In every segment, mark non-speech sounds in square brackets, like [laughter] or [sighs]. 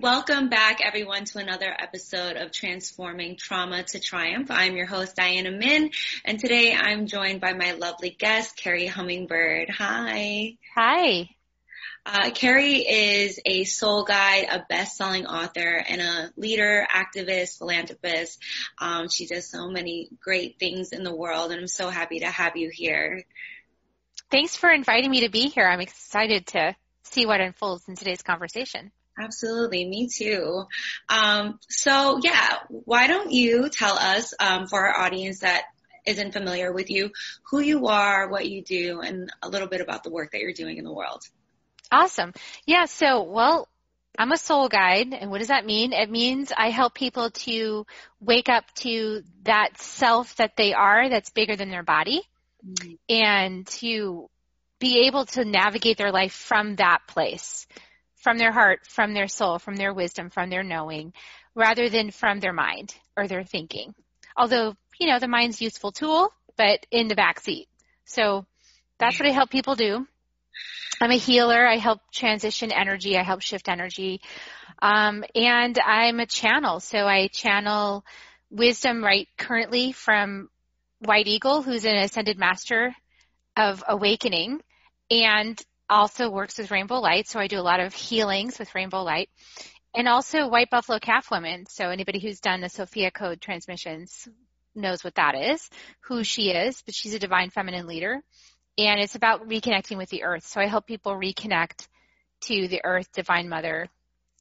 welcome back everyone to another episode of Transforming Trauma to Triumph. I'm your host, Diana Min, and today I'm joined by my lovely guest, Kerri Hummingbird. Hi. Hi. Uh, Kerri is a soul guide, a best-selling author, and a leader, activist, philanthropist. Um, she does so many great things in the world, and I'm so happy to have you here. Thanks for inviting me to be here. I'm excited to see what unfolds in today's conversation. Absolutely, me too. Um, so yeah, why don't you tell us um, for our audience that isn't familiar with you, who you are, what you do, and a little bit about the work that you're doing in the world. Awesome. Yeah. So, well, I'm a soul guide, and what does that mean? It means I help people to wake up to that self that they are that's bigger than their body, mm-hmm. and to be able to navigate their life from that place from their heart, from their soul, from their wisdom, from their knowing, rather than from their mind or their thinking. Although, you know, the mind's useful tool, but in the back seat. So that's what I help people do. I'm a healer. I help transition energy. I help shift energy. Um, and I'm a channel. So I channel wisdom right currently from White Eagle, who's an ascended master of awakening. And also works with rainbow light, so I do a lot of healings with rainbow light. And also white buffalo calf women. So anybody who's done the Sophia code transmissions knows what that is, who she is, but she's a divine feminine leader. And it's about reconnecting with the earth. So I help people reconnect to the earth, divine mother,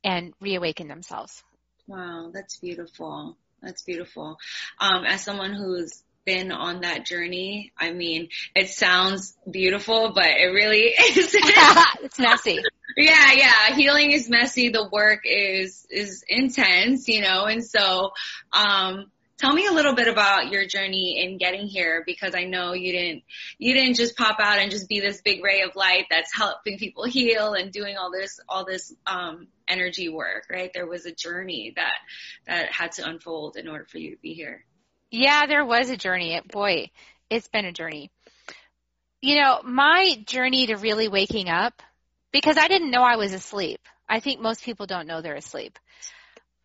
and reawaken themselves. Wow, that's beautiful. That's beautiful. Um, as someone who's been on that journey. I mean, it sounds beautiful, but it really [laughs] is. [laughs] it's messy. Yeah, yeah. Healing is messy. The work is, is intense, you know, and so, um, tell me a little bit about your journey in getting here because I know you didn't, you didn't just pop out and just be this big ray of light that's helping people heal and doing all this, all this, um, energy work, right? There was a journey that, that had to unfold in order for you to be here. Yeah, there was a journey. Boy, it's been a journey. You know, my journey to really waking up, because I didn't know I was asleep. I think most people don't know they're asleep.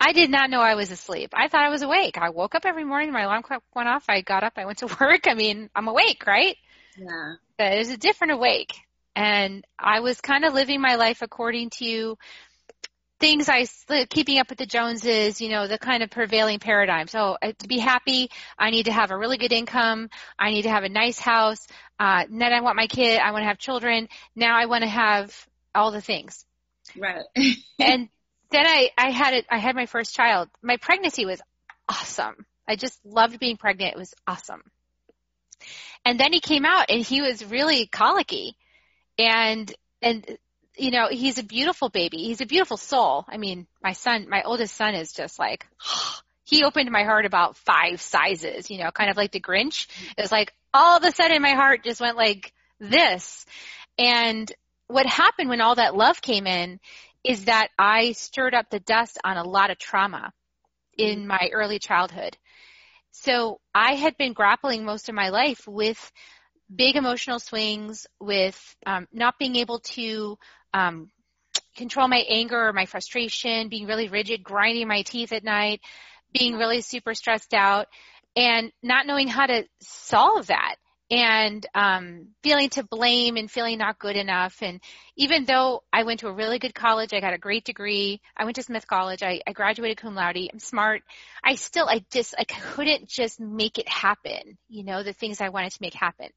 I did not know I was asleep. I thought I was awake. I woke up every morning, my alarm clock went off, I got up, I went to [laughs] work. I mean, I'm awake, right? Yeah. But it was a different awake. And I was kind of living my life according to things I keeping up with the Joneses, you know, the kind of prevailing paradigm. So uh, to be happy, I need to have a really good income. I need to have a nice house. Uh, then I want my kid. I want to have children. Now I want to have all the things. Right. [laughs] and then I, I had it. I had my first child. My pregnancy was awesome. I just loved being pregnant. It was awesome. And then he came out and he was really colicky and and you know, he's a beautiful baby. He's a beautiful soul. I mean, my son, my oldest son is just like, [sighs] he opened my heart about five sizes, you know, kind of like the Grinch. It was like all of a sudden my heart just went like this. And what happened when all that love came in is that I stirred up the dust on a lot of trauma in mm-hmm. my early childhood. So I had been grappling most of my life with big emotional swings, with um, not being able to um, control my anger or my frustration, being really rigid, grinding my teeth at night, being really super stressed out, and not knowing how to solve that and um, feeling to blame and feeling not good enough. And even though I went to a really good college, I got a great degree. I went to Smith College. I, I graduated cum laude. I'm smart. I still, I just, I couldn't just make it happen. You know, the things I wanted to make happen.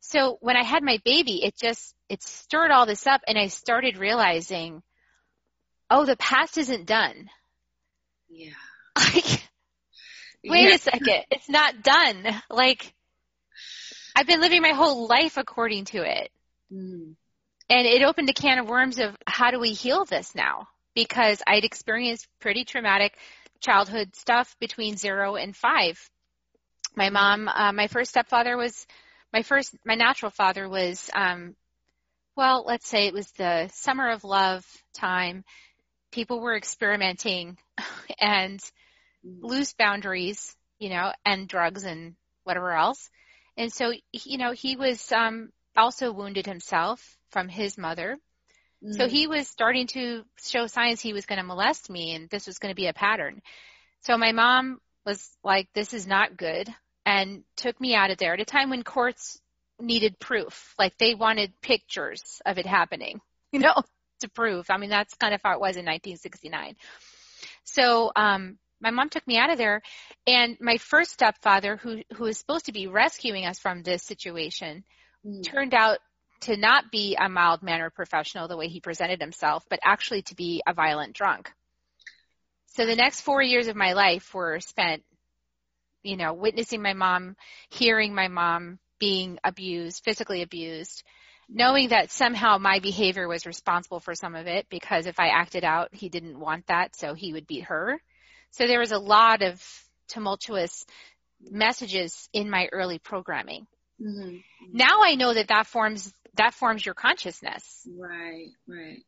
So when I had my baby, it just, it stirred all this up and I started realizing, oh, the past isn't done. Yeah. [laughs] Like, wait yeah. a second. It's not done. Like, I've been living my whole life according to it. Mm. And it opened a can of worms of how do we heal this now? Because I'd experienced pretty traumatic childhood stuff between zero and five. My mom, uh, my first stepfather was my first, my natural father was, um, well, let's say it was the summer of love time. People were experimenting [laughs] and loose boundaries, you know, and drugs and whatever else. And so, you know, he was um, also wounded himself from his mother. So he was starting to show signs he was going to molest me and this was going to be a pattern. So my mom was like, this is not good and took me out of there at a time when courts needed proof. Like they wanted pictures of it happening, [laughs] you know, to prove. I mean, that's kind of how it was in 1969. So, um, my mom took me out of there and my first stepfather who who was supposed to be rescuing us from this situation mm. turned out to not be a mild mannered professional the way he presented himself but actually to be a violent drunk so the next 4 years of my life were spent you know witnessing my mom hearing my mom being abused physically abused knowing that somehow my behavior was responsible for some of it because if I acted out, he didn't want that, so he would beat her. So there was a lot of tumultuous messages in my early programming. Mm-hmm. Now I know that that forms that forms your consciousness. Right, right.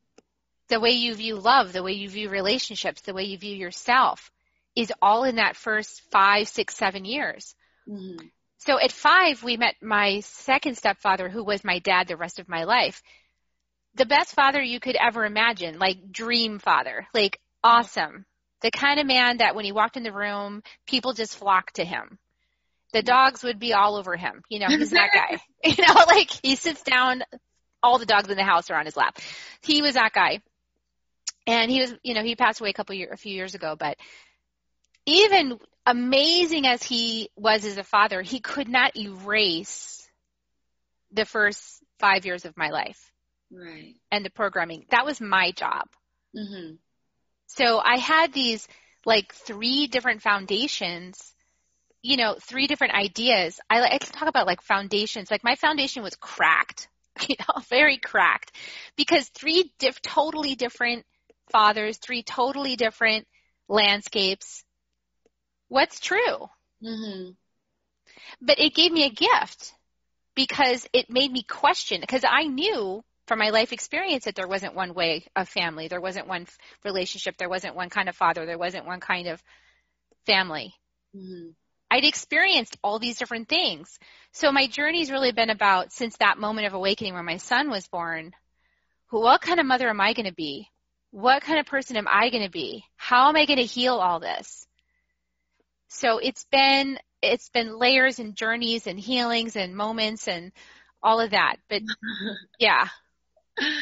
The way you view love, the way you view relationships, the way you view yourself is all in that first five, six, seven years. Mm-hmm. So at five, we met my second stepfather, who was my dad the rest of my life. The best father you could ever imagine, like dream father, like awesome the kind of man that when he walked in the room, people just flocked to him. The dogs would be all over him. You know, he's that guy. [laughs] You know, like he sits down, all the dogs in the house are on his lap. He was that guy. And he was, you know, he passed away a couple years, a few years ago, but even amazing as he was as a father, he could not erase the first five years of my life. Right. And the programming. That was my job. Mm-hmm. So I had these like three different foundations, you know, three different ideas. I like to talk about like foundations. Like my foundation was cracked, [laughs] you know, very cracked because three diff- totally different fathers, three totally different landscapes. What's true? Mm-hmm. But it gave me a gift because it made me question because I knew from my life experience that there wasn't one way of family, there wasn't one relationship, there wasn't one kind of father, there wasn't one kind of family. Mm-hmm. I'd experienced all these different things. So my journey's really been about since that moment of awakening where my son was born, who what kind of mother am I going to be? What kind of person am I going to be? How am I going to heal all this? So it's been it's been layers and journeys and healings and moments and all of that. But [laughs] yeah,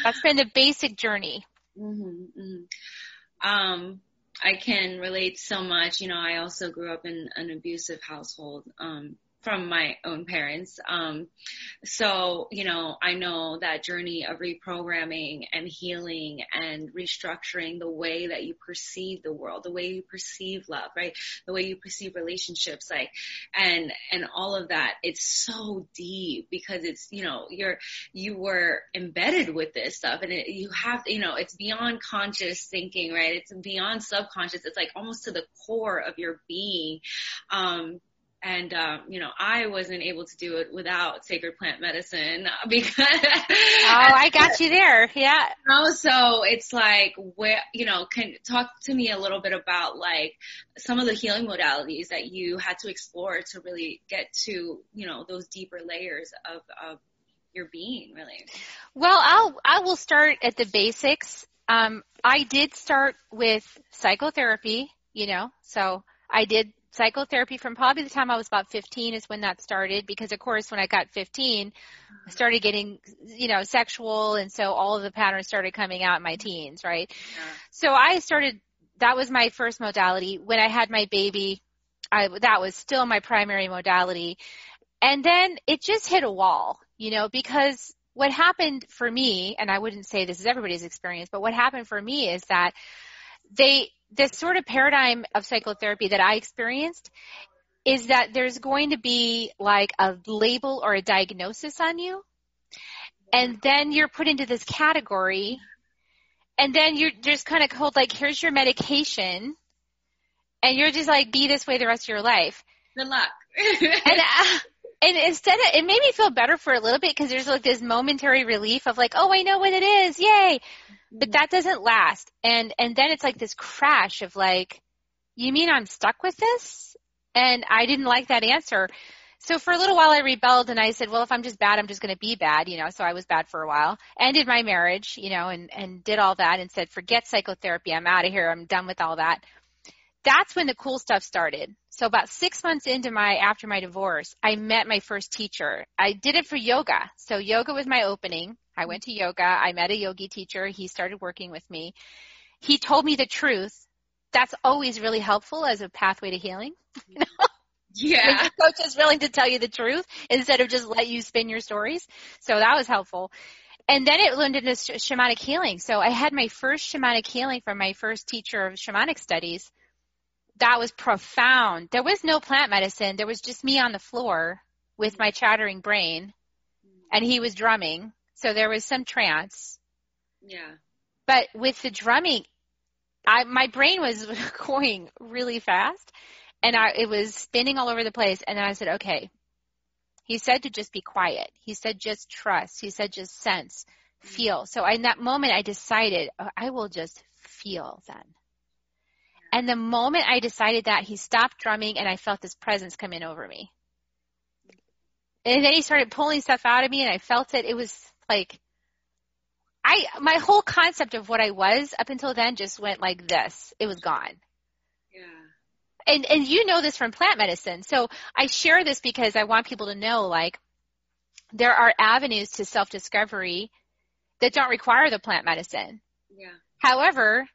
that's been the basic journey. Mm-hmm, mm-hmm. Um, I can relate so much. You know, I also grew up in an abusive household. Um, from my own parents. Um, so, you know, I know that journey of reprogramming and healing and restructuring the way that you perceive the world, the way you perceive love, right? The way you perceive relationships, like, and, and all of that. It's so deep because it's, you know, you're, you were embedded with this stuff and it, you have, you know, it's beyond conscious thinking, right? It's beyond subconscious. It's like almost to the core of your being. Um, and um, you know I wasn't able to do it without sacred plant medicine [laughs] because oh I got you there. Yeah. Also it's like where you know can talk to me a little bit about like some of the healing modalities that you had to explore to really get to you know those deeper layers of, of your being really. Well I'll I will start at the basics. Um, I did start with psychotherapy you know so I did psychotherapy from probably the time I was about 15 is when that started because of course when I got 15 I started getting you know sexual and so all of the patterns started coming out in my teens right? Yeah. so I started that was my first modality. When I had my baby I that was still my primary modality. And then it just hit a wall you know because what happened for me and I wouldn't say this is everybody's experience but what happened for me is that they this sort of paradigm of psychotherapy that I experienced is that there's going to be like a label or a diagnosis on you and then you're put into this category and then you're just kind of told like here's your medication and you're just like be this way the rest of your life. Good luck. [laughs] And, uh, and instead of, it made me feel better for a little bit because there's like this momentary relief of like oh i know what it is yay but mm-hmm. that doesn't last. And, and then it's like this crash of like, you mean I'm stuck with this? And I didn't like that answer. so for a little while I rebelled and I said, well, if I'm just bad, I'm just going to be bad, you know, so I was bad for a while. Ended my marriage, you know, and, and did all that and said, forget psychotherapy. I'm out of here. I'm done with all that. That's when the cool stuff started. So about six months into my, after my divorce, I met my first teacher. I did it for yoga. So yoga was my opening. I went to yoga. I met a yogi teacher. He started working with me. He told me the truth. That's always really helpful as a pathway to healing. [laughs] Yeah. Coach is willing to tell you the truth instead of just let you spin your stories. So that was helpful. And then it learned into sh- shamanic healing. So I had my first shamanic healing from my first teacher of shamanic studies. That was profound. There was no plant medicine. There was just me on the floor with my chattering brain and he was drumming. So there was some trance. Yeah. But with the drumming, I, my brain was [laughs] going really fast and I, it was spinning all over the place. And then I said, okay. He said to just be quiet. He said just trust. He said just sense, mm-hmm. feel. So in that moment, I decided oh, I will just feel then. And the moment I decided that, he stopped drumming and I felt this presence come in over me. And then he started pulling stuff out of me and I felt it. It was like, I, my whole concept of what I was up until then just went like this. It was gone. Yeah. And, and you know this from plant medicine. So I share this because I want people to know like, there are avenues to self-discovery that don't require the plant medicine. Yeah. However,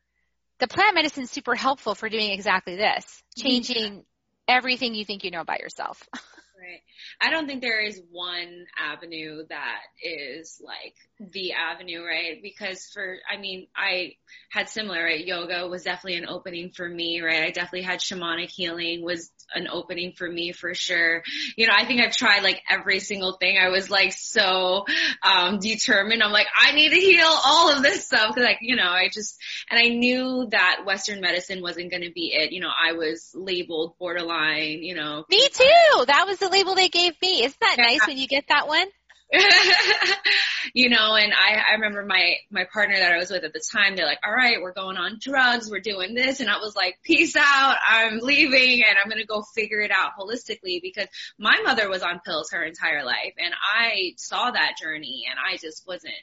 the plant medicine is super helpful for doing exactly this, changing everything you think you know about yourself. [laughs] Right. I don't think there is one avenue that is like the avenue, right? Because for, I mean, I had similar, right? Yoga was definitely an opening for me, right? I definitely had shamanic healing was an opening for me for sure. You know, I think I've tried like every single thing. I was like so, um, determined. I'm like, I need to heal all of this stuff. Cause like, you know, I just, and I knew that Western medicine wasn't going to be it. You know, I was labeled borderline, you know. Me too. That was the label they gave me. Isn't that nice when you get that one? [laughs] you know, and I, I remember my, my partner that I was with at the time, they're like, all right, we're going on drugs, we're doing this. And I was like, peace out, I'm leaving and I'm going to go figure it out holistically because my mother was on pills her entire life and I saw that journey and I just wasn't,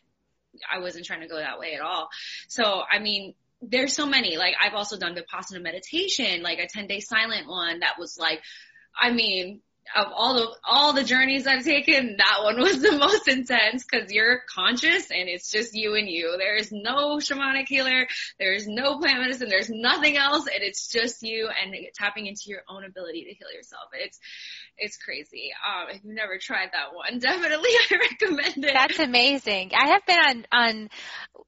I wasn't trying to go that way at all. So, I mean, there's so many, like I've also done Vipassana meditation, like a 10 day silent one that was like, I mean, of all the all the journeys I've taken, that one was the [laughs] most intense because you're conscious and it's just you and you. There is no shamanic healer, there is no plant medicine, there's nothing else, and it's just you and tapping into your own ability to heal yourself. It's it's crazy. Um, if you've never tried that one, [laughs] definitely I recommend it. That's amazing. I have been on on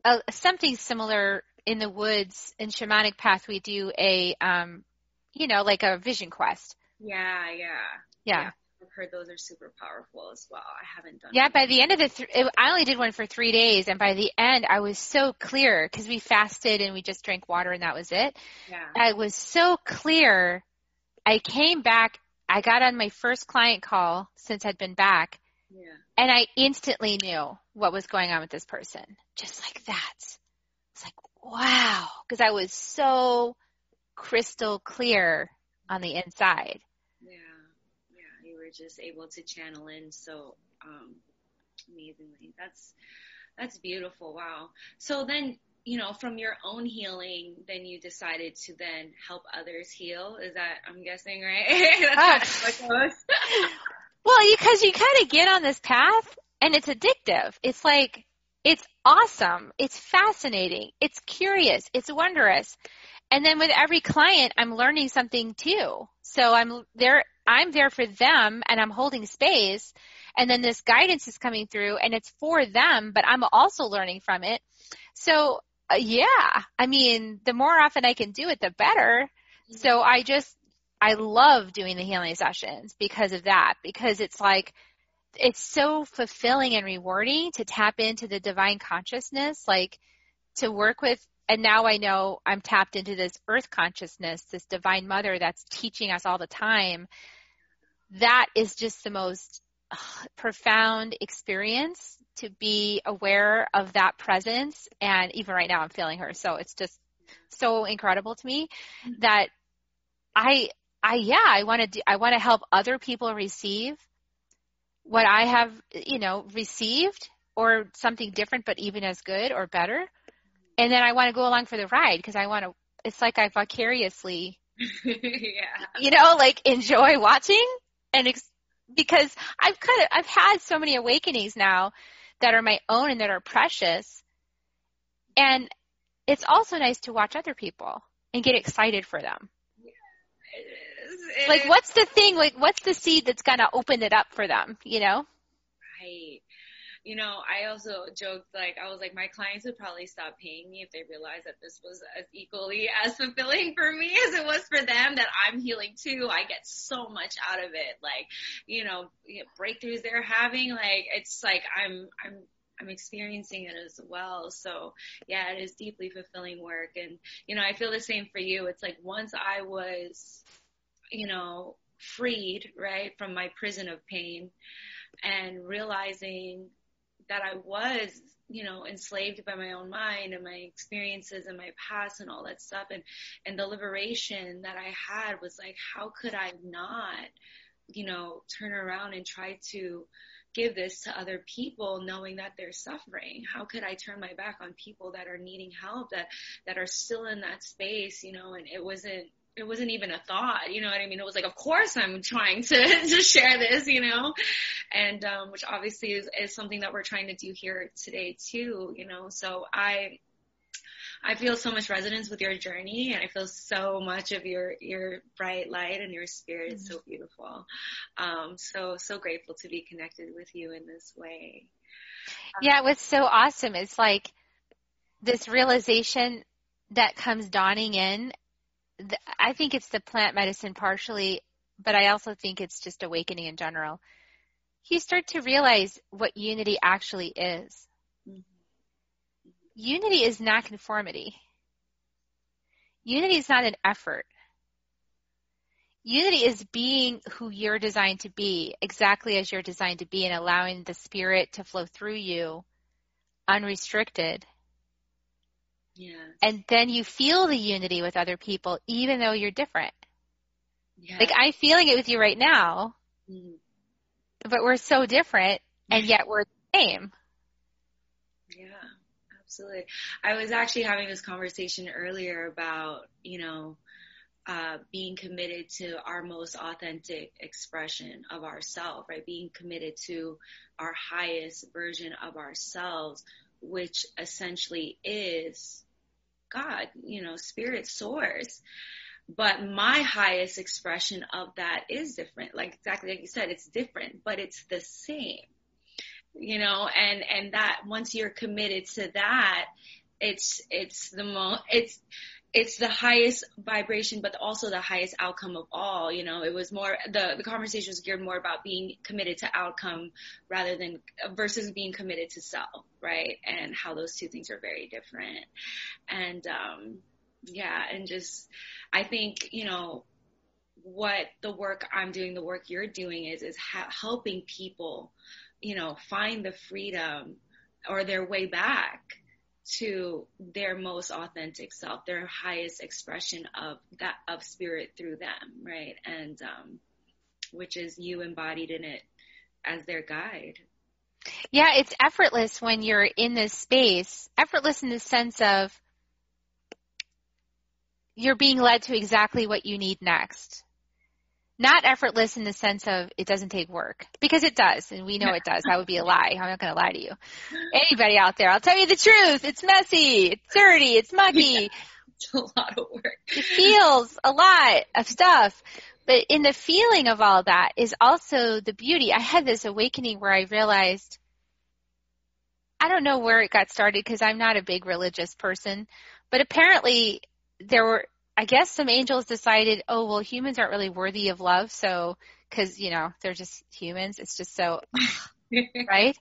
uh, something similar in the woods in shamanic path. We do a um, you know, like a vision quest. Yeah, yeah. Yeah. I've heard those are super powerful as well. I haven't done. Yeah, by the end of the, th- it, I only did one for three days, and by the end, I was so clear because we fasted and we just drank water, and that was it. Yeah. I was so clear. I came back. I got on my first client call since I'd been back, Yeah. and I instantly knew what was going on with this person, just like that. It's like wow, because I was so crystal clear on the inside. Yeah. Yeah. You were just able to channel in so um amazingly. That's that's beautiful. Wow. So then you know, from your own healing, then you decided to then help others heal. Is that, I'm guessing, right? [laughs] That's how. Well, because you kind of [laughs] get on this path and it's addictive. It's like, it's awesome. It's fascinating. It's curious. It's wondrous. And then with every client, I'm learning something too. So I'm there, I'm there for them and I'm holding space. And then this guidance is coming through and it's for them, but I'm also learning from it. So uh, yeah, I mean, the more often I can do it, the better. So I just, I love doing the healing sessions because of that, because it's like, it's so fulfilling and rewarding to tap into the divine consciousness, like to work with, and now I know I'm tapped into this earth consciousness, this divine mother that's teaching us all the time. That is just the most uh, profound experience to be aware of that presence. And even right now I'm feeling her. So it's just so incredible to me that I, I yeah, I want to do, I want to help other people receive what I have, you know, received or something different but even as good or better. And then I want to go along for the ride because I want to it's like I vicariously [laughs] yeah. you know, like enjoy watching and ex- because I've kind of I've had so many awakenings now that are my own and that are precious. And it's also nice to watch other people and get excited for them. It Like is- what's the thing like what's the seed that's to open it up for them, you know? You know, I also joked like I was like my clients would probably stop paying me if they realized that this was as equally as fulfilling for me as it was for them. That I'm healing too. I get so much out of it. Like, you know, you know, breakthroughs they're having. Like it's like I'm I'm I'm experiencing it as well. So yeah, it is deeply fulfilling work. And you know, I feel the same for you. It's like once I was, you know, freed right from my prison of pain and realizing that I was, you know, enslaved by my own mind and my experiences and my past and all that stuff and, and the liberation that I had was like, how could I not, you know, turn around and try to give this to other people knowing that they're suffering? How could I turn my back on people that are needing help that, that are still in that space, you know, and it wasn't, it wasn't even a thought, you know what I mean? It was like, of course I'm trying to, [laughs] to share this, you know, and, um, which obviously is, is something that we're trying to do here today too, you know, so I, I feel so much resonance with your journey and I feel so much of your, your bright light and your spirit is so beautiful. Um, so, so grateful to be connected with you in this way. Yeah, what's so awesome is like this realization that comes dawning in. Th- I think it's the plant medicine partially, but I also think it's just awakening in general. You start to realize what unity actually is. Mhm. Unity is not conformity. Unity is not an effort. Unity is being who you're designed to be, exactly as you're designed to be, and allowing the spirit to flow through you unrestricted. Yeah. And then you feel the unity with other people, even though you're different. Yeah. Like I'm feeling it with you right now, Mhm. but we're so different, and yet we're the same. Yeah, absolutely. I was actually having this conversation earlier about, you know, uh, being committed to our most authentic expression of ourselves, right? Being committed to our highest version of ourselves, which essentially is God, you know, spirit source. But my highest expression of that is different. Like exactly like you said, it's different, but it's the same you know and and that once you're committed to that it's it's the mo it's it's the highest vibration but also the highest outcome of all you know? It was more the the conversation was geared more about being committed to outcome rather than versus being committed to self right? And how those two things are very different. And um yeah and just i think you know what the work i'm doing the work you're doing is is ha- helping people you know, find the freedom or their way back to their most authentic self, their highest expression of that of spirit through them, right? And um which is you embodied in it as their guide. Yeah, it's effortless when you're in this space. Effortless in the sense of you're being led to exactly what you need next. Not effortless in the sense of it doesn't take work. Because it does, and we know it does. That would be a lie. I'm not going to lie to you. Anybody out there, I'll tell you the truth. It's messy. It's dirty. It's mucky. [laughs] It's a lot of work. It feels a lot of stuff. But in the feeling of all that is also the beauty. I had this awakening where I realized I don't know where it got started because I'm not a big religious person, but apparently there were, I guess some angels decided, oh, well, humans aren't really worthy of love. So, cause, you know, they're just humans. It's just so, [laughs] right?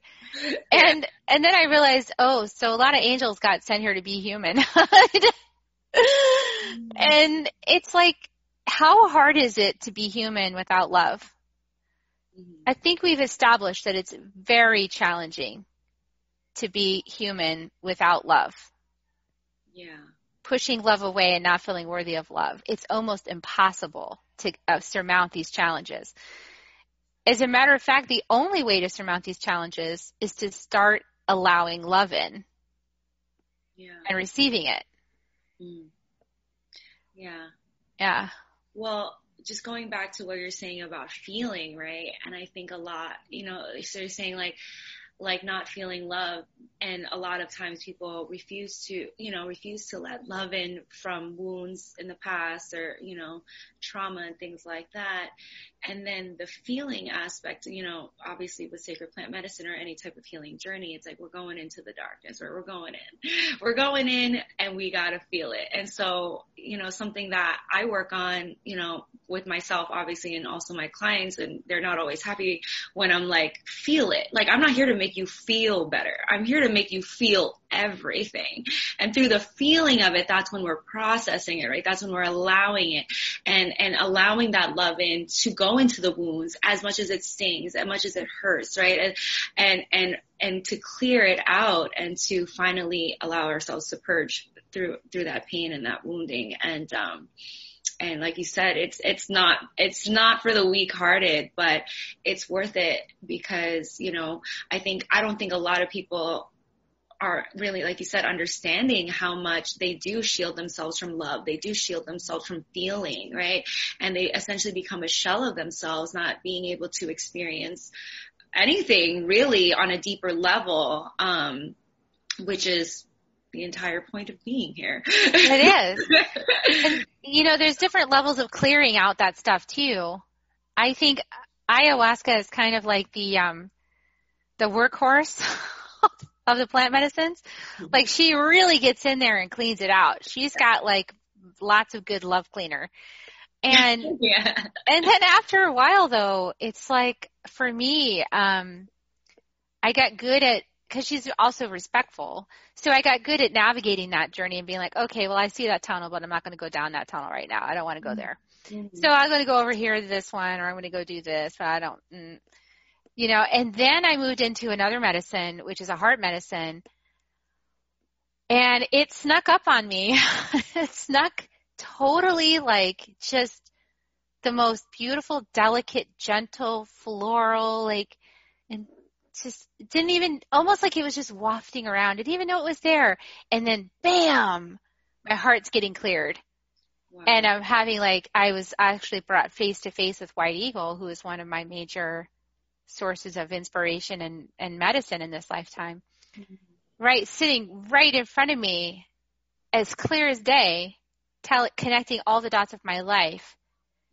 And, and then I realized, oh, so a lot of angels got sent here to be human. [laughs] and it's like, how hard is it to be human without love? Mhm. I think we've established that it's very challenging to be human without love. Yeah. Pushing love away and not feeling worthy of love. It's almost impossible to uh, surmount these challenges. As a matter of fact, the only way to surmount these challenges is to start allowing love in Yeah. and receiving it. Mm. Yeah. Yeah. Well, just going back to what you're saying about feeling, right? And I think a lot, you know, so you're saying like, like not feeling love and a lot of times people refuse to you know refuse to let love in from wounds in the past or you know trauma and things like that and then the feeling aspect you know obviously with sacred plant medicine or any type of healing journey it's like we're going into the darkness or we're going in. [laughs] We're going in and we got to feel it. And so you know something that I work on you know with myself obviously and also my clients and they're not always happy when I'm like feel it. Like I'm not here to make you feel better. I'm here to make you feel everything. And through the feeling of it, that's when we're processing it, right? That's when we're allowing it and, and allowing that love in to go into the wounds as much as it stings, as much as it hurts, right? And, and, and, and to clear it out and to finally allow ourselves to purge through, through that pain and that wounding. And, um, and like you said, it's, it's not, it's not for the weak hearted, but it's worth it because, you know, I think, I don't think a lot of people are really, like you said, understanding how much they do shield themselves from love. They do shield themselves from feeling, right? And they essentially become a shell of themselves, not being able to experience anything really on a deeper level, um, which is the entire point of being here. It is. [laughs] and, you know, there's different levels of clearing out that stuff too. I think ayahuasca is kind of like the um the workhorse [laughs] of the plant medicines. Like she really gets in there and cleans it out. She's got like lots of good love cleaner. And [laughs] yeah. and then after a while though, it's like for me, um I got good at because she's also respectful. So I got good at navigating that journey and being like, okay, well I see that tunnel, but I'm not going to go down that tunnel right now. I don't want to go there. Mm-hmm. So I'm going to go over here to this one, or I'm going to go do this, but I don't. Mm. You know, and then I moved into another medicine, which is a heart medicine, and it snuck up on me. [laughs] it snuck totally like just the most beautiful, delicate, gentle, floral, like, and just didn't even, almost like it was just wafting around. Didn't even know it was there. And then bam, my heart's getting cleared. Wow. And I'm having like, I was actually brought face to face with White Eagle, who is one of my major sources of inspiration and, and medicine in this lifetime. Mhm. Right, sitting right in front of me, as clear as day, tell, connecting all the dots of my life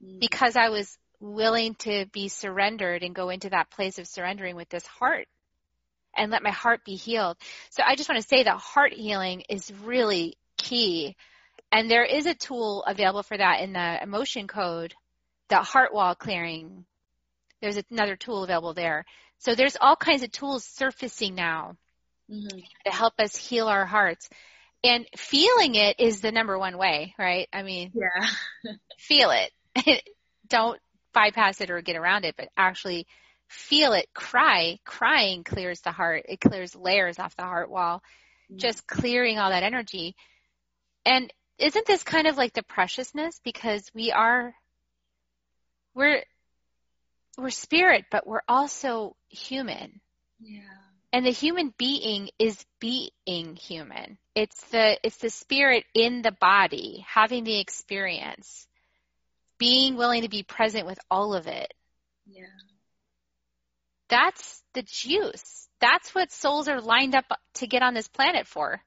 Mhm. because I was willing to be surrendered and go into that place of surrendering with this heart and let my heart be healed. So I just want to say that heart healing is really key. And there is a tool available for that in the emotion code, the heart wall clearing. There's another tool available there. So there's all kinds of tools surfacing now Mhm. to help us heal our hearts. And feeling it is the number one way, right? I mean, Yeah. [laughs] feel it. [laughs] Don't bypass it or get around it, but actually feel it. Cry. Crying clears the heart. It clears layers off the heart wall. Just clearing all that energy. And isn't this kind of like the preciousness? Because we are, we're, we're spirit, but we're also human. Yeah. And the human being is being human. It's the, it's the spirit in the body, having the experience, being willing to be present with all of it. Yeah. That's the juice. That's what souls are lined up to get on this planet for.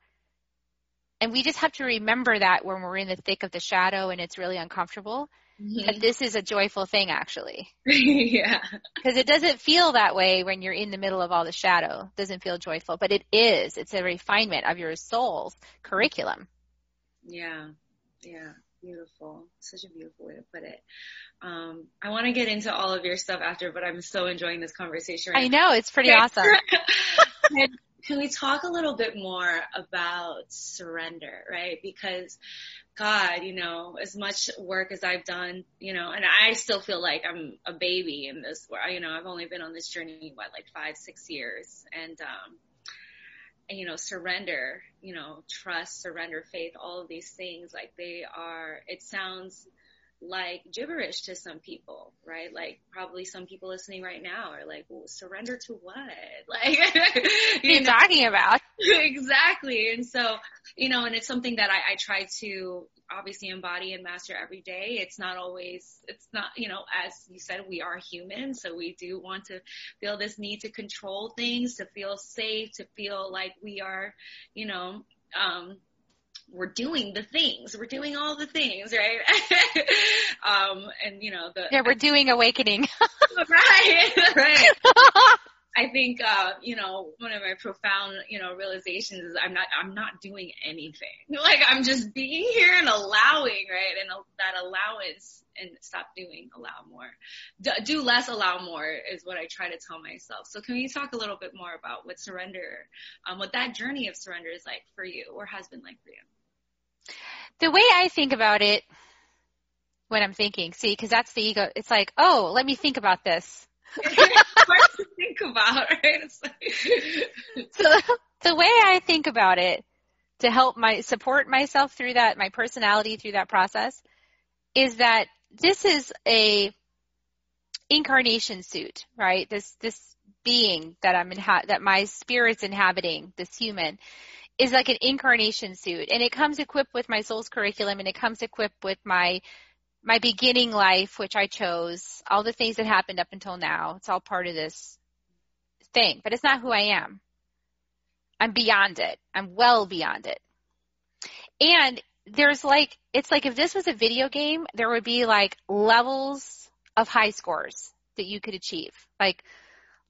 And we just have to remember that when we're in the thick of the shadow and it's really uncomfortable, that Mhm. this is a joyful thing actually. [laughs] yeah. Because it doesn't feel that way when you're in the middle of all the shadow. It doesn't feel joyful, but it is. It's a refinement of your soul's curriculum. Yeah. Yeah. Beautiful. Such a beautiful way to put it. Um, I want to get into all of your stuff after, but I'm so enjoying this conversation right I know, it's pretty awesome. [laughs] [laughs] can, can we talk a little bit more about surrender, right? Because God, you know, as much work as I've done, you know, and I still feel like I'm a baby in this, you know, I've only been on this journey, what, like five, six years. And, um, you know, surrender, you know, trust, surrender, faith, all of these things, like they are, it sounds like gibberish to some people, right? Like probably some people listening right now are like, well, surrender to what? [laughs] Like, [laughs] you are you talking about? [laughs] exactly. And so, you know, and it's something that I, I try to obviously embody and master every day. It's not always, it's not, you know, as you said, we are human. So we do want to feel this need to control things, to feel safe, to feel like we are, you know, um, we're doing the things. We're doing all the things, right? [laughs] um, and you know, the Yeah, we're doing awakening. [laughs] [laughs] right, right. I think, uh, you know, one of my profound, you know, realizations is I'm not, I'm not doing anything. [laughs] Like I'm just being here and allowing, right? And that allowance and stop doing, allow more. do less, allow more is what I try to tell myself. So can you talk a little bit more about what surrender, um, what that journey of surrender is like for you or has been like for you? The way I think about it when I'm thinking, see, because that's the ego. It's like, oh, let me think about this. [laughs] think about, right? Like... so the way I think about it to help my support myself through that, my personality through that process, is that this is a incarnation suit, right? This this being that I'm in that my spirit's inhabiting, this human, is like an incarnation suit and it comes equipped with my soul's curriculum and it comes equipped with my my beginning life which I chose, all the things that happened up until now. It's all part of this thing, but it's not who I am. I'm beyond it. I'm well beyond it. And there's like it's like if this was a video game, there would be like levels of high scores that you could achieve. Like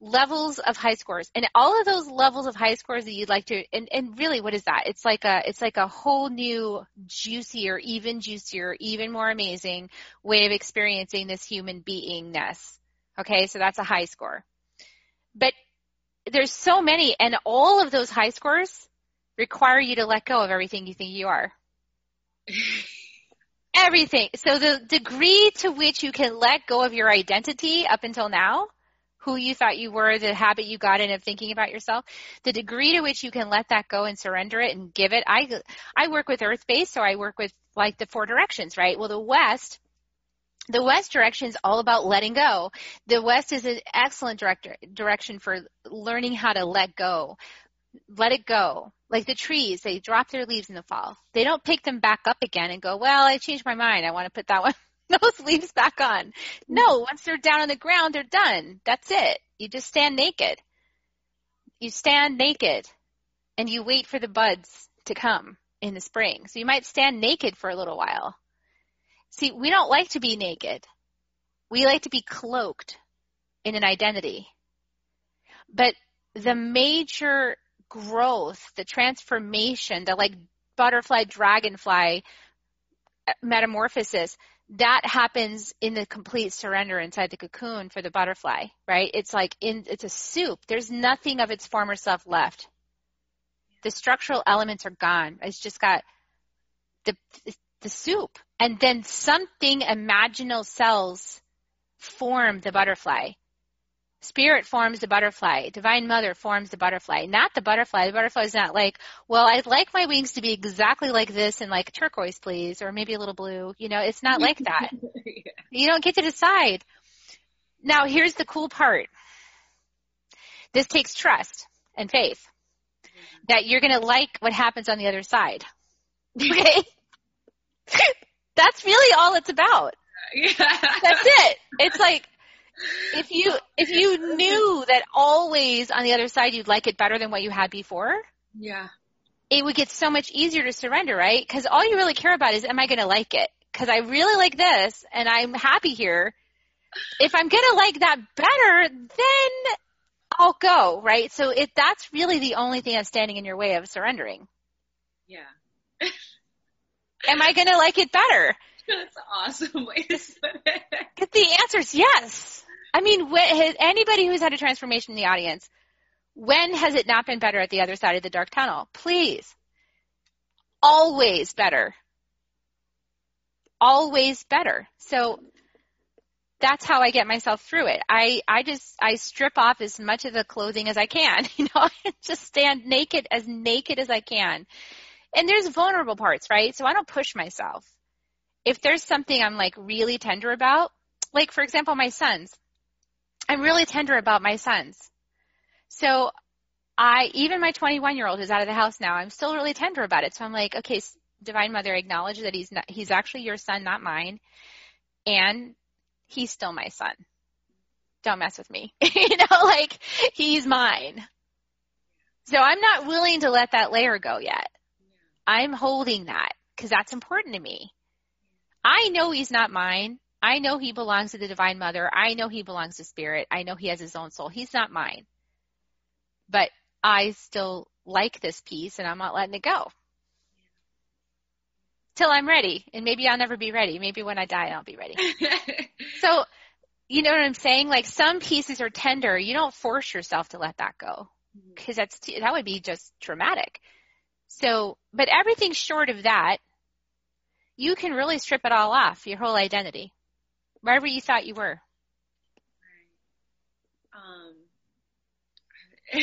levels of high scores and all of those levels of high scores that you'd like to and, and really what is that it's like a it's like a whole new juicier even juicier even more amazing way of experiencing this human beingness okay so that's a high score but there's so many and all of those high scores require you to let go of everything you think you are [laughs] everything so the degree to which you can let go of your identity up until now who you thought you were, the habit you got in of thinking about yourself, the degree to which you can let that go and surrender it and give it. I, I work with earth based, so I work with like the four directions, right? Well, the West, the West direction is all about letting go. The West is an excellent director, direction for learning how to let go. Let it go. Like the trees, they drop their leaves in the fall. They don't pick them back up again and go, well, I changed my mind. I want to put that one [laughs] those leaves back on. No, once they're down on the ground, they're done. That's it. You just stand naked. You stand naked and you wait for the buds to come in the spring. So you might stand naked for a little while. See, we don't like to be naked. We like to be cloaked in an identity. But the major growth, the transformation, the like butterfly, dragonfly uh, metamorphosis that happens in the complete surrender inside the cocoon for the butterfly, right? It's like in, it's a soup. There's nothing of its former self left. The structural elements are gone. It's just got the, the soup. And then something imaginal cells form the butterfly. Spirit forms the butterfly. Divine Mother forms the butterfly. Not the butterfly. The butterfly is not like, well, I'd like my wings to be exactly like this and like turquoise, please, or maybe a little blue. You know, it's not like that. [laughs] yeah. You don't get to decide. Now, here's the cool part. This takes trust and faith that you're going to like what happens on the other side. [laughs] Okay? [laughs] That's really all it's about. Yeah. That's [laughs] it. It's like, if you if you knew that always on the other side you'd like it better than what you had before, yeah, it would get so much easier to surrender, right? Because all you really care about is, am I going to like it? Because I really like this, and I'm happy here. If I'm going to like that better, then I'll go, right? So if that's really the only thing that's standing in your way of surrendering. Yeah. [laughs] am I going to like it better? [laughs] That's awesome way to put it. [laughs] The answer is yes. I mean, has anybody who's had a transformation in the audience, when has it not been better at the other side of the dark tunnel? Please. Always better. Always better. So that's how I get myself through it. I, I just, I strip off as much of the clothing as I can, [laughs] you know, just stand naked, as naked as I can. And there's vulnerable parts, right? So I don't push myself. If there's something I'm like really tender about, like for example, my sons, I'm really tender about my sons. So I, even my 21 year old who's out of the house now, I'm still really tender about it. So I'm like, okay, Divine Mother, acknowledge that he's not, he's actually your son, not mine. And he's still my son. Don't mess with me. [laughs] you know, like he's mine. So I'm not willing to let that layer go yet. I'm holding that because that's important to me. I know he's not mine. I know he belongs to the Divine Mother. I know he belongs to Spirit. I know he has his own soul. He's not mine. But I still like this piece and I'm not letting it go. Till I'm ready. And maybe I'll never be ready. Maybe when I die I'll be ready. [laughs] so, you know what I'm saying? Like some pieces are tender. You don't force yourself to let that go. Mm-hmm. Cause that's, that would be just traumatic. So, but everything short of that, you can really strip it all off, your whole identity. Wherever you thought you were. Um, [laughs]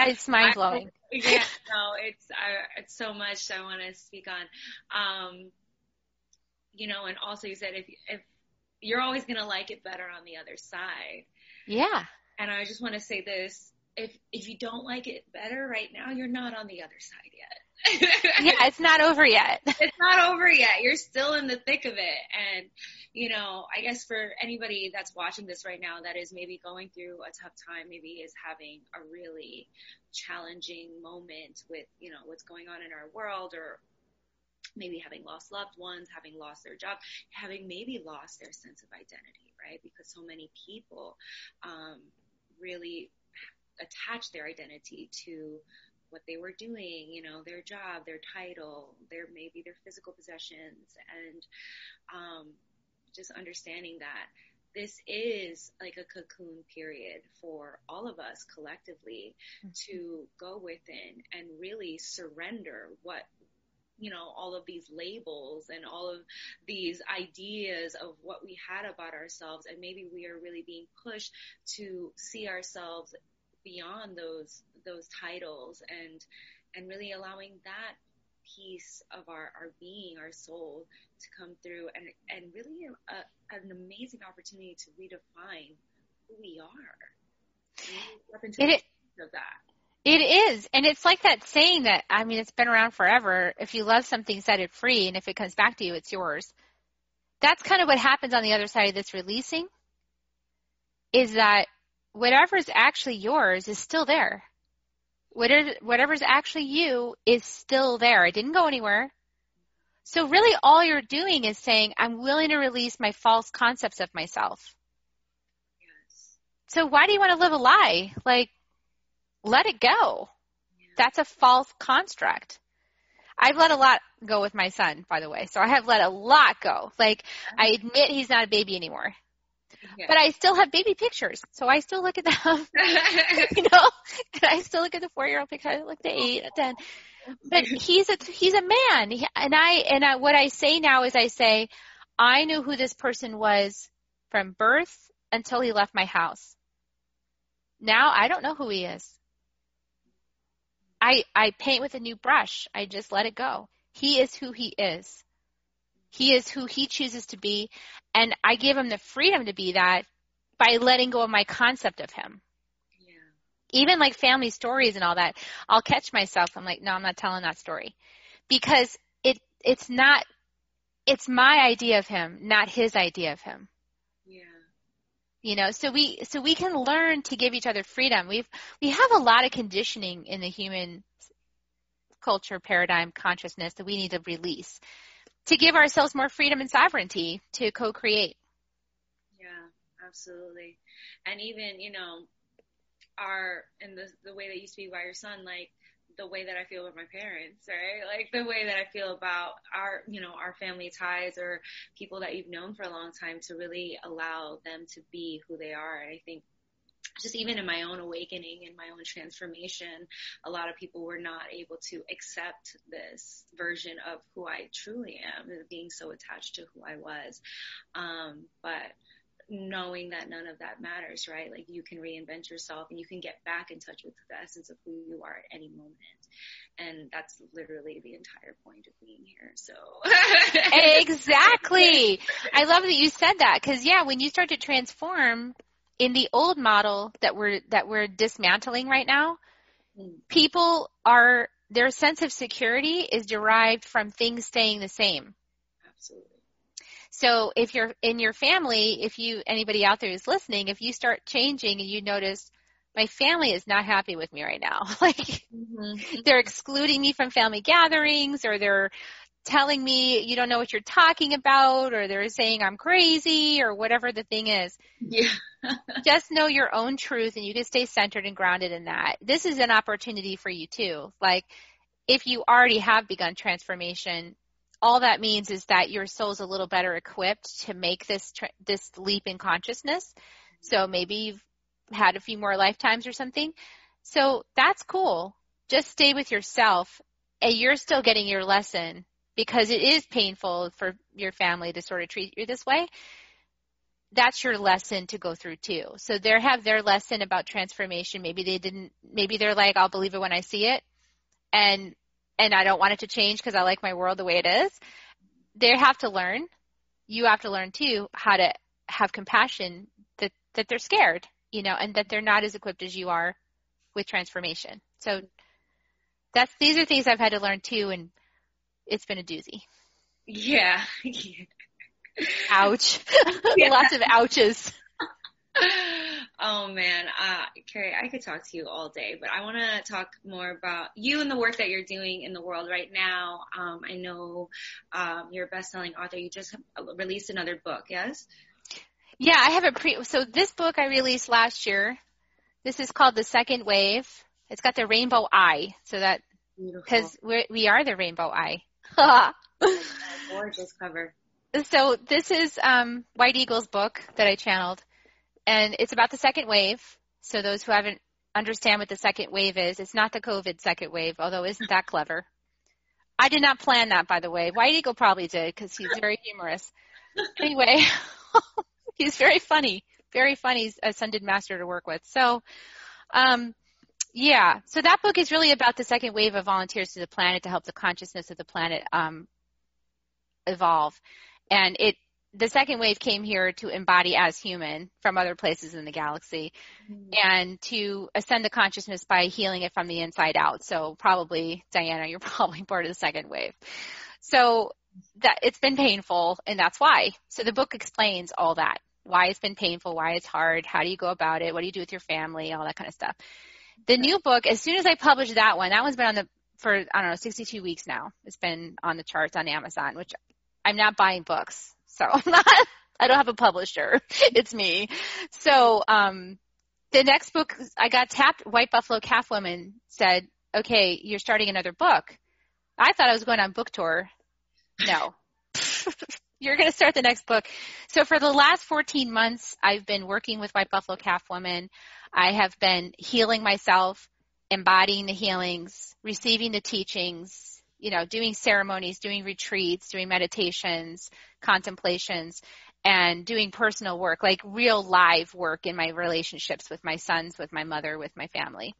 it's [laughs] mind blowing. [laughs] yeah, no, it's I, it's so much I want to speak on. Um, you know, and also you said if if you're always gonna like it better on the other side. Yeah. And I just want to say this: if if you don't like it better right now, you're not on the other side yet. yeah, it's not over yet. [laughs] it's not over yet. You're still in the thick of it, and you know, I guess for anybody that's watching this right now that is maybe going through a tough time, maybe is having a really challenging moment with, you know, what's going on in our world or maybe having lost loved ones, having lost their job, having maybe lost their sense of identity, right? Because so many people, um, really attach their identity to what they were doing, you know, their job, their title, their maybe their physical possessions, and um, just understanding that this is like a cocoon period for all of us collectively mm-hmm. to go within and really surrender what you know all of these labels and all of these ideas of what we had about ourselves and maybe we are really being pushed to see ourselves beyond those those titles and and really allowing that piece of our, our being, our soul to come through and, and really a, an amazing opportunity to redefine who we are. It, of that. It is. And it's like that saying that, I mean, it's been around forever. If you love something, set it free. And if it comes back to you, it's yours. That's kind of what happens on the other side of this releasing is that whatever's actually yours is still there whatever, whatever's actually you is still there. It didn't go anywhere. So really all you're doing is saying, I'm willing to release my false concepts of myself. Yes. So why do you want to live a lie? Like, let it go. Yeah. That's a false construct. I've let a lot go with my son, by the way. So I have let a lot go. Like, I admit he's not a baby anymore. Yeah. But I still have baby pictures, so I still look at them. [laughs] [laughs] you know, and I still look at the four-year-old picture. I look at the oh. eight, at ten. But he's a he's a man, and I and I, what I say now is I say, I knew who this person was from birth until he left my house. Now I don't know who he is. I I paint with a new brush. I just let it go. He is who he is. He is who he chooses to be. And I give him the freedom to be that by letting go of my concept of him. Yeah. Even like family stories and all that, I'll catch myself. I'm like, no, I'm not telling that story because it, it's not, it's my idea of him, not his idea of him. Yeah. You know, so we, so we can learn to give each other freedom. We've, we have a lot of conditioning in the human culture paradigm consciousness that we need to release to give ourselves more freedom and sovereignty to co-create. Yeah, absolutely. And even, you know, our, in the, the way that you speak about your son, like, the way that I feel with my parents, right? Like the way that I feel about our, you know, our family ties or people that you've known for a long time to really allow them to be who they are. And I think just even in my own awakening and my own transformation, a lot of people were not able to accept this version of who I truly am, being so attached to who I was. Um, but knowing that none of that matters, right? Like you can reinvent yourself and you can get back in touch with the essence of who you are at any moment. And that's literally the entire point of being here. So [laughs] Exactly. I love that you said that because yeah, when you start to transform in the old model that we're that we're dismantling right now, mm. people are their sense of security is derived from things staying the same. Absolutely. So if you're in your family, if you, anybody out there who's listening, if you start changing and you notice, my family is not happy with me right now. [laughs] like, mm-hmm. they're excluding me from family gatherings or they're telling me you don't know what you're talking about or they're saying I'm crazy or whatever the thing is. Yeah. [laughs] just know your own truth and you can stay centered and grounded in that. This is an opportunity for you too. Like if you already have begun transformation, all that means is that your soul's a little better equipped to make this this leap in consciousness. So maybe you've had a few more lifetimes or something. So that's cool. Just stay with yourself and you're still getting your lesson because it is painful for your family to sort of treat you this way. That's your lesson to go through too. So they have their lesson about transformation. Maybe they didn't, maybe they're like, I'll believe it when I see it. And and I don't want it to change because I like my world the way it is. They have to learn. You have to learn too how to have compassion that, that they're scared, you know, and that they're not as equipped as you are with transformation. So that's, these are things I've had to learn too and it's been a doozy. Yeah. [laughs] Ouch. [laughs] Yeah. Lots of ouches. [laughs] Oh man, uh, Kerri, I could talk to you all day, but I want to talk more about you and the work that you're doing in the world right now. Um, I know um, you're a best-selling author. You just released another book, yes? Yeah, I have a pre. So this book I released last year. This is called The Second Wave. It's got the rainbow eye, so that because we we are the rainbow eye. [laughs] Gorgeous cover. So this is um, White Eagle's book that I channeled and it's about the second wave. So those who haven't understand what the second wave is, it's not the COVID second wave, although isn't that clever? I did not plan that, by the way. White Eagle probably did because he's very humorous. Anyway, [laughs] he's very funny, very funny ascended master to work with. So, um, yeah. So that book is really about the second wave of volunteers to the planet to help the consciousness of the planet um, evolve, and it the second wave came here to embody as human from other places in the galaxy mm-hmm. and to ascend the consciousness by healing it from the inside out. So probably, Diana, you're [laughs] probably part of the second wave. So that it's been painful and that's why. So the book explains all that. Why it's been painful, why it's hard, how do you go about it, what do you do with your family, all that kind of stuff. The new book, as soon as I published that one, that one's been on the for I don't know, 62 weeks now. It's been on the charts on Amazon, which I'm not buying books. So [laughs] I'm not, I don't have a publisher. [laughs] It's me. So, um, the next book I got tapped, White Buffalo Calf Woman said, okay, you're starting another book. I thought I was going on book tour. No. [laughs] you're going to start the next book. So for the last 14 months, I've been working with White Buffalo Calf Woman. I have been healing myself, embodying the healings, receiving the teachings, you know, doing ceremonies, doing retreats, doing meditations, contemplations, and doing personal work, like real live work in my relationships with my sons, with my mother, with my family.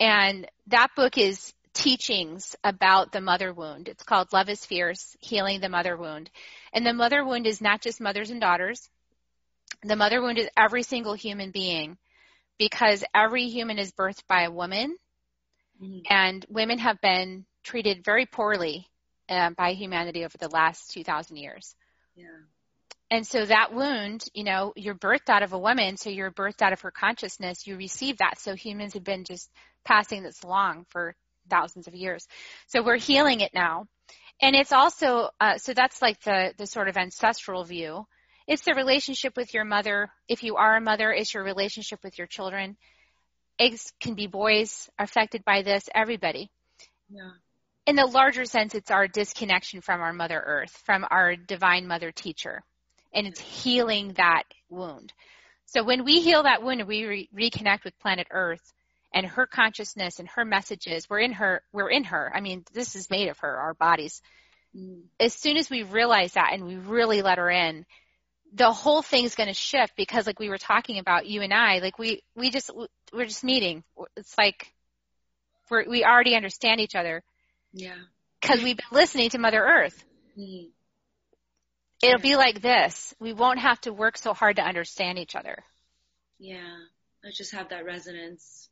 And that book is teachings about the mother wound. It's called Love is Fierce, Healing the Mother Wound. And the mother wound is not just mothers and daughters. The mother wound is every single human being because every human is birthed by a woman mm-hmm. and women have been treated very poorly uh, by humanity over the last 2,000 years. Yeah. And so that wound, you know, you're birthed out of a woman, so you're birthed out of her consciousness. You receive that. So humans have been just passing this along for thousands of years. So we're healing it now. And it's also, uh, so that's like the, the sort of ancestral view. It's the relationship with your mother. If you are a mother, it's your relationship with your children. Eggs can be boys affected by this, everybody. Yeah in the larger sense, it's our disconnection from our Mother Earth, from our Divine Mother Teacher, and it's healing that wound. So when we heal that wound and we re- reconnect with planet Earth and her consciousness and her messages, we're in her, we're in her. I mean, this is made of her, our bodies. Mm. As soon as we realize that and we really let her in, the whole thing's going to shift because like we were talking about you and I, like we, we just, we're just meeting. It's like we're, we already understand each other. Yeah. Cause we've been listening to Mother Earth. Mm. It'll be like this. We won't have to work so hard to understand each other. Yeah. I just have that resonance.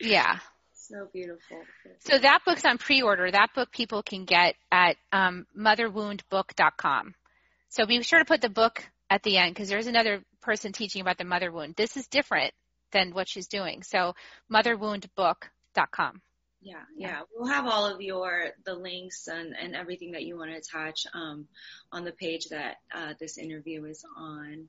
Yeah. [laughs] So beautiful. So that book's on pre-order. That book people can get at um, motherwoundbook.com. So be sure to put the book at the end because there's another person teaching about the mother wound. This is different than what she's doing. So motherwoundbook.com. Yeah, yeah. We'll have all of your the links and, and everything that you want to attach um, on the page that uh, this interview is on.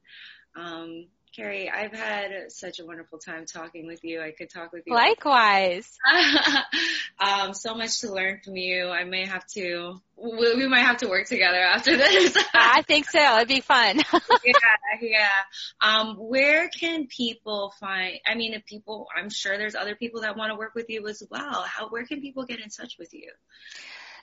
Um, Kerri, I've had such a wonderful time talking with you. I could talk with you. Likewise. [laughs] um, so much to learn from you. I may have to, we, we might have to work together after this. [laughs] I think so. It'd be fun. [laughs] yeah, yeah. Um, where can people find, I mean, if people, I'm sure there's other people that want to work with you as well. How, where can people get in touch with you?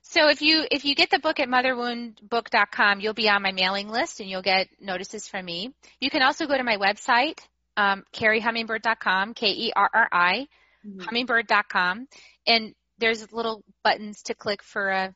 So if you if you get the book at motherwoundbook.com, you'll be on my mailing list and you'll get notices from me. You can also go to my website, um, kerrihummingbird.com, K-E-R-R-I, mm-hmm. hummingbird.com, and there's little buttons to click for a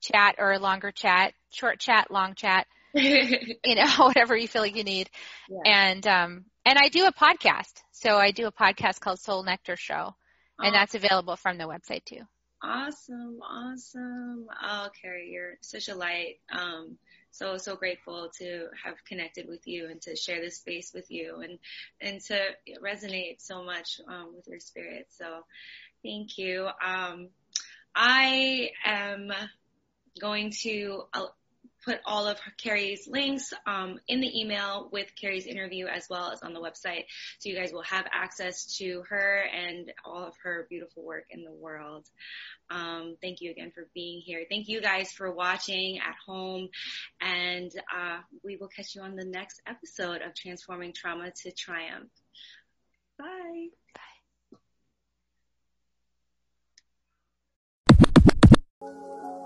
chat or a longer chat, short chat, long chat, [laughs] you know, [laughs] whatever you feel like you need. Yeah. And um, and I do a podcast. So I do a podcast called Soul Nectar Show, and oh. that's available from the website too. Awesome, awesome. Oh, Kerri, you're such a light. Um, so so grateful to have connected with you and to share this space with you and and to resonate so much um, with your spirit. So thank you. Um, I am going to uh, put all of Kerri's links um, in the email with Kerri's interview as well as on the website. So you guys will have access to her and all of her beautiful work in the world. Um, thank you again for being here. Thank you guys for watching at home. And uh, we will catch you on the next episode of Transforming Trauma to Triumph. Bye. Bye.